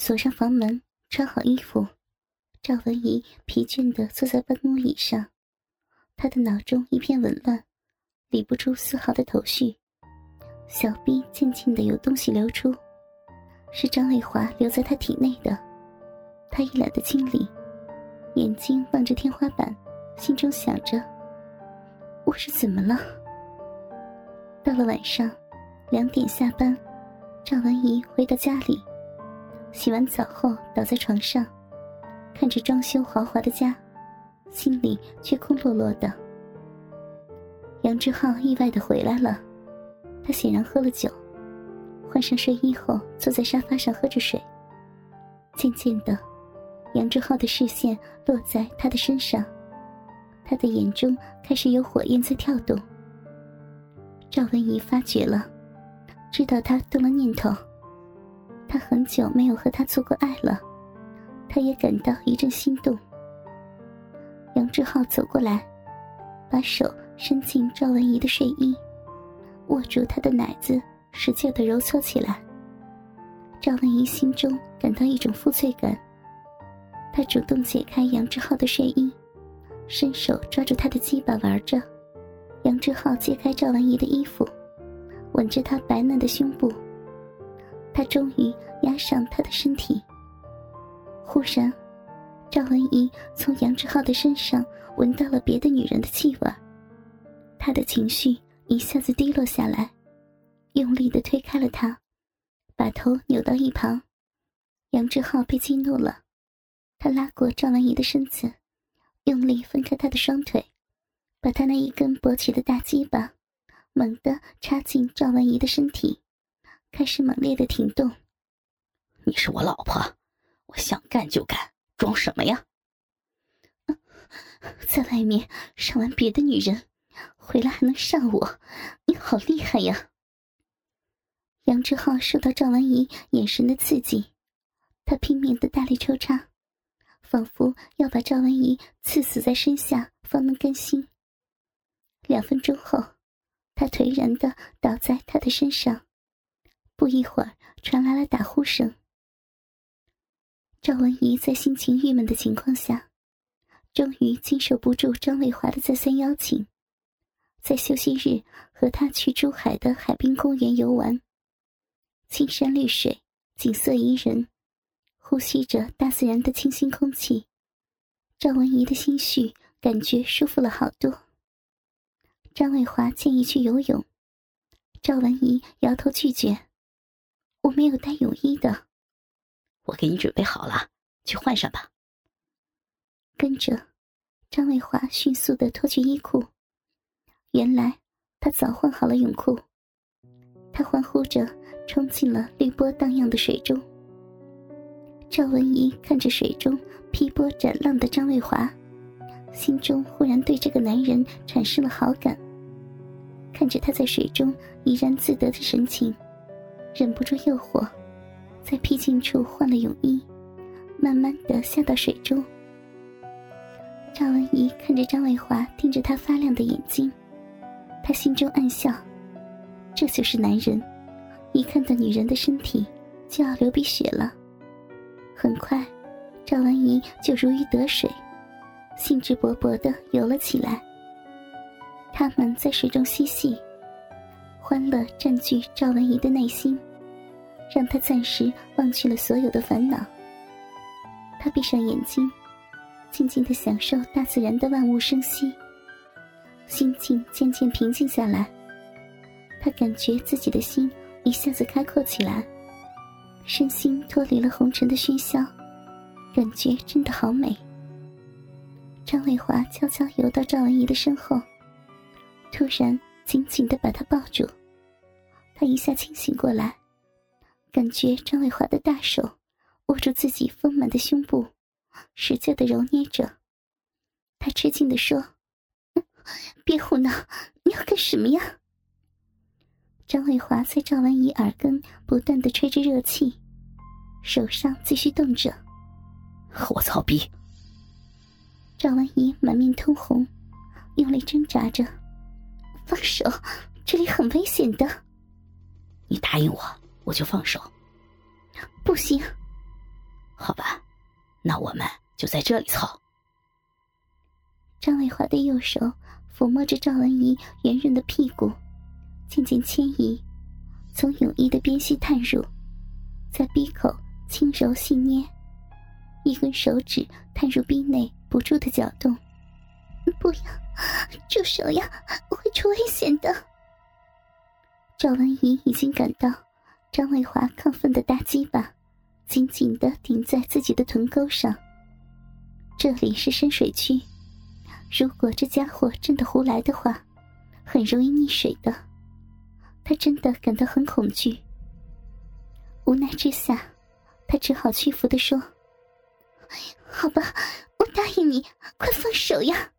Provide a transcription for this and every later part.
锁上房门，穿好衣服，赵文怡疲倦地坐在办公椅上，她的脑中一片紊乱，理不出丝毫的头绪。小臂渐渐的有东西流出，是张卫华留在她体内的。他一懒得清理，眼睛望着天花板，心中想着：我是怎么了？到了晚上，两点下班，赵文怡回到家里。洗完澡后，倒在床上，看着装修豪华的家，心里却空落落的。杨志浩意外的回来了，他显然喝了酒，换上睡衣后坐在沙发上喝着水。渐渐的，杨志浩的视线落在他的身上，他的眼中开始有火焰在跳动。赵文怡发觉了，知道他动了念头。他很久没有和他做过爱了，他也感到一阵心动。杨志浩走过来，把手伸进赵文怡的睡衣，握住她的奶子，使劲的揉搓起来。赵文怡心中感到一种负罪感，她主动解开杨志浩的睡衣，伸手抓住他的鸡巴玩着。杨志浩揭开赵文怡的衣服，吻着她白嫩的胸部。他终于压上他的身体。忽然，赵文怡从杨志浩的身上闻到了别的女人的气味，他的情绪一下子低落下来，用力的推开了他，把头扭到一旁。杨志浩被激怒了，他拉过赵文怡的身子，用力分开她的双腿，把他那一根勃起的大鸡巴猛地插进赵文怡的身体。开始猛烈的挺动。你是我老婆，我想干就干，装什么呀？在外面上完别的女人，回来还能上我，你好厉害呀！杨志浩受到赵文怡眼神的刺激，他拼命的大力抽插，仿佛要把赵文怡刺死在身下方能甘心。两分钟后，他颓然的倒在他的身上。不一会儿，传来了打呼声。赵文怡在心情郁闷的情况下，终于经受不住张卫华的再三邀请，在休息日和他去珠海的海滨公园游玩。青山绿水，景色宜人，呼吸着大自然的清新空气，赵文怡的心绪感觉舒服了好多。张卫华建议去游泳，赵文怡摇头拒绝。我没有带泳衣的，我给你准备好了，去换上吧。跟着，张卫华迅速的脱去衣裤，原来他早换好了泳裤。他欢呼着冲进了绿波荡漾的水中。赵文怡看着水中劈波斩浪的张卫华，心中忽然对这个男人产生了好感。看着他在水中怡然自得的神情。忍不住诱惑，在僻静处换了泳衣，慢慢的下到水中。赵文怡看着张伟华盯着她发亮的眼睛，她心中暗笑，这就是男人，一看到女人的身体就要流鼻血了。很快，赵文怡就如鱼得水，兴致勃勃的游了起来。他们在水中嬉戏。欢乐占据赵文怡的内心，让他暂时忘去了所有的烦恼。他闭上眼睛，静静的享受大自然的万物生息，心境渐渐平静下来。他感觉自己的心一下子开阔起来，身心脱离了红尘的喧嚣，感觉真的好美。张伟华悄悄游到赵文怡的身后，突然紧紧的把她抱住。她一下清醒过来，感觉张伟华的大手握住自己丰满的胸部，使劲的揉捏着。他吃惊的说：“别胡闹，你要干什么呀？”张伟华在赵文怡耳根不断的吹着热气，手上继续动着。我操逼！赵文怡满面通红，用力挣扎着：“放手，这里很危险的。”你答应我，我就放手。不行！好吧，那我们就在这里操。张伟华的右手抚摸着赵文怡圆润的屁股，渐渐迁移，从泳衣的边隙探入，在鼻口轻柔细捏，一根手指探入逼内，不住的搅动。不要，住手呀！会出危险的。赵文怡已经感到张卫华亢奋的大鸡巴紧紧的顶在自己的臀沟上。这里是深水区，如果这家伙真的胡来的话，很容易溺水的。他真的感到很恐惧。无奈之下，他只好屈服的说：“好吧，我答应你，快放手呀！”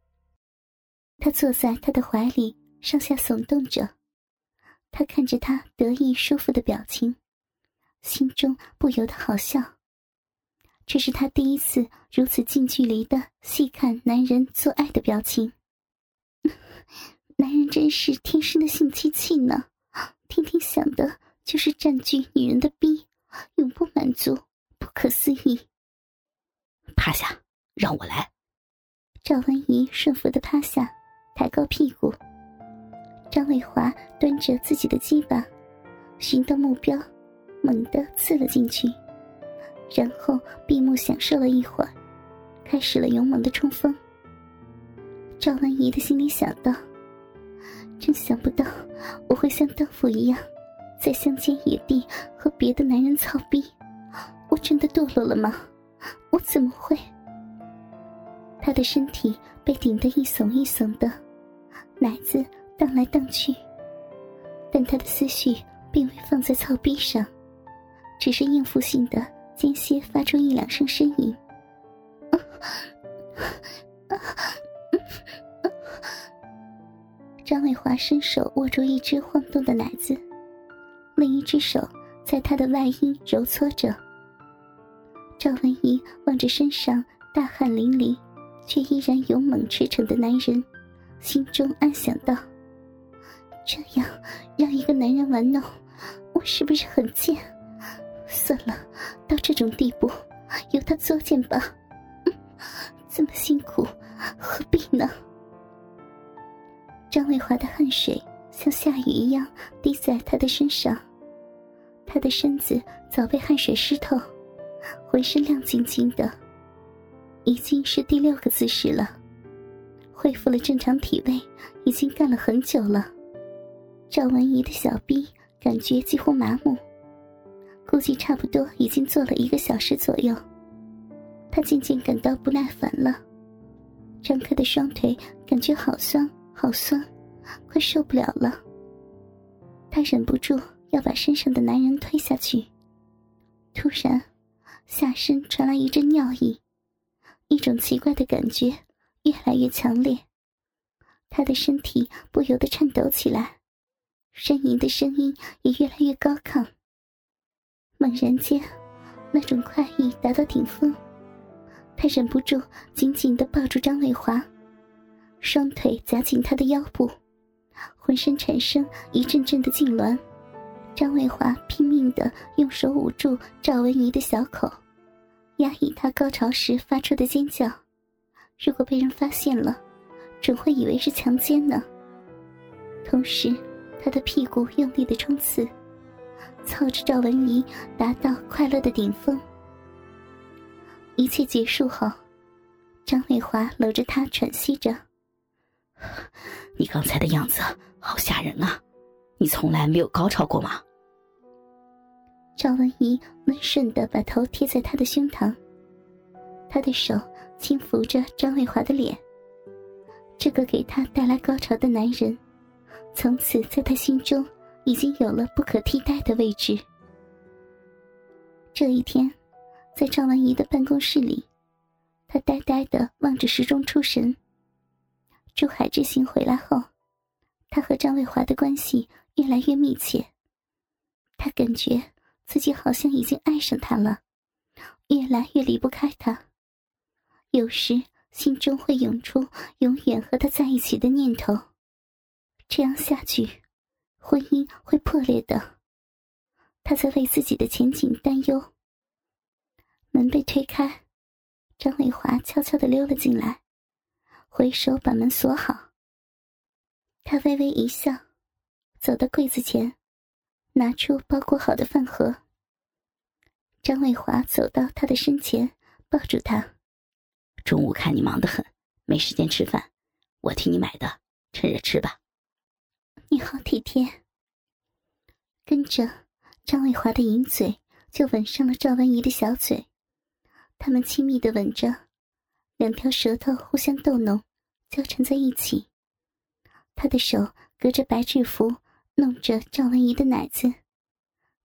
他坐在他的怀里，上下耸动着。他看着他得意舒服的表情，心中不由得好笑。这是他第一次如此近距离的细看男人做爱的表情。男人真是天生的性机器呢，天天想的就是占据女人的逼，永不满足，不可思议。趴下，让我来。赵文怡顺服的趴下。抬高屁股，张伟华端着自己的鸡巴，寻到目标，猛地刺了进去，然后闭目享受了一会儿，开始了勇猛的冲锋。赵文怡的心里想到：真想不到我会像荡妇一样，在乡间野地和别的男人操逼，我真的堕落了吗？我怎么会？他的身体被顶得一耸一耸的。奶子荡来荡去，但他的思绪并未放在草逼上，只是应付性的间歇发出一两声呻吟。张伟华伸手握住一只晃动的奶子，另一只手在他的外阴揉搓着。赵文怡望着身上大汗淋漓，却依然勇猛驰骋的男人。心中暗想道：“这样让一个男人玩弄，我是不是很贱？算了，到这种地步，由他作践吧。这么辛苦，何必呢？”张伟华的汗水像下雨一样滴在他的身上，他的身子早被汗水湿透，浑身亮晶晶的，已经是第六个姿势了。恢复了正常体位，已经干了很久了。赵文怡的小臂感觉几乎麻木，估计差不多已经做了一个小时左右。他渐渐感到不耐烦了，张开的双腿感觉好酸好酸，快受不了了。他忍不住要把身上的男人推下去，突然，下身传来一阵尿意，一种奇怪的感觉。越来越强烈，他的身体不由得颤抖起来，呻吟的声音也越来越高亢。猛然间，那种快意达到顶峰，他忍不住紧紧的抱住张伟华，双腿夹紧他的腰部，浑身产生一阵阵的痉挛。张伟华拼命的用手捂住赵文怡的小口，压抑她高潮时发出的尖叫。如果被人发现了，准会以为是强奸呢。同时，他的屁股用力的冲刺，操着赵文怡达到快乐的顶峰。一切结束后，张伟华搂着她喘息着：“你刚才的样子好吓人啊！你从来没有高潮过吗？”赵文怡温顺的把头贴在他的胸膛，他的手。轻抚着张伟华的脸，这个给他带来高潮的男人，从此在他心中已经有了不可替代的位置。这一天，在赵文怡的办公室里，他呆呆的望着时钟出神。珠海之行回来后，他和张伟华的关系越来越密切，他感觉自己好像已经爱上他了，越来越离不开他。有时心中会涌出永远和他在一起的念头，这样下去，婚姻会破裂的。他在为自己的前景担忧。门被推开，张伟华悄悄的溜了进来，回手把门锁好。他微微一笑，走到柜子前，拿出包裹好的饭盒。张伟华走到他的身前，抱住他。中午看你忙得很，没时间吃饭，我替你买的，趁热吃吧。你好体贴。跟着，张伟华的银嘴就吻上了赵文怡的小嘴，他们亲密的吻着，两条舌头互相逗弄，交缠在一起。他的手隔着白制服弄着赵文怡的奶子，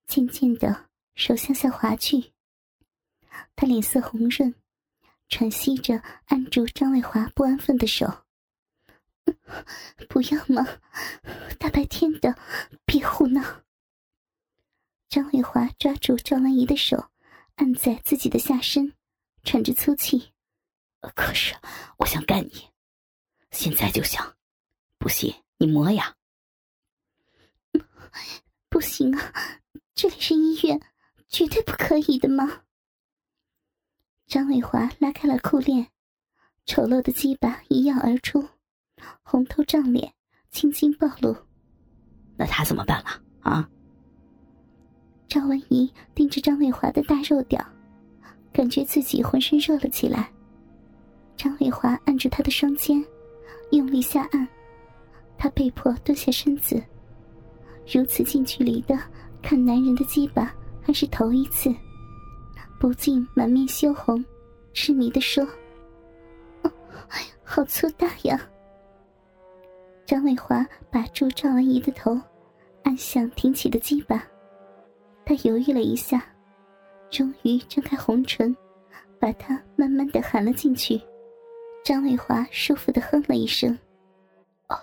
渐渐的。手向下滑去，他脸色红润，喘息着按住张伟华不安分的手。不要嘛，大白天的，别胡闹。张伟华抓住赵文怡的手，按在自己的下身，喘着粗气。可是我想干你，现在就想，不信你摸呀。不行啊，这里是医院。绝对不可以的吗？张伟华拉开了裤链，丑陋的鸡巴一跃而出，红头胀脸，青筋暴露。那他怎么办了啊？赵文怡盯着张伟华的大肉屌，感觉自己浑身热了起来。张伟华按住他的双肩，用力下按，他被迫蹲下身子，如此近距离的看男人的鸡巴。还是头一次，不禁满面羞红，痴迷的说：“哦，好粗大呀！”张伟华把住赵文姨的头，按向挺起的鸡巴，他犹豫了一下，终于张开红唇，把它慢慢的含了进去。张伟华舒服的哼了一声：“啊。”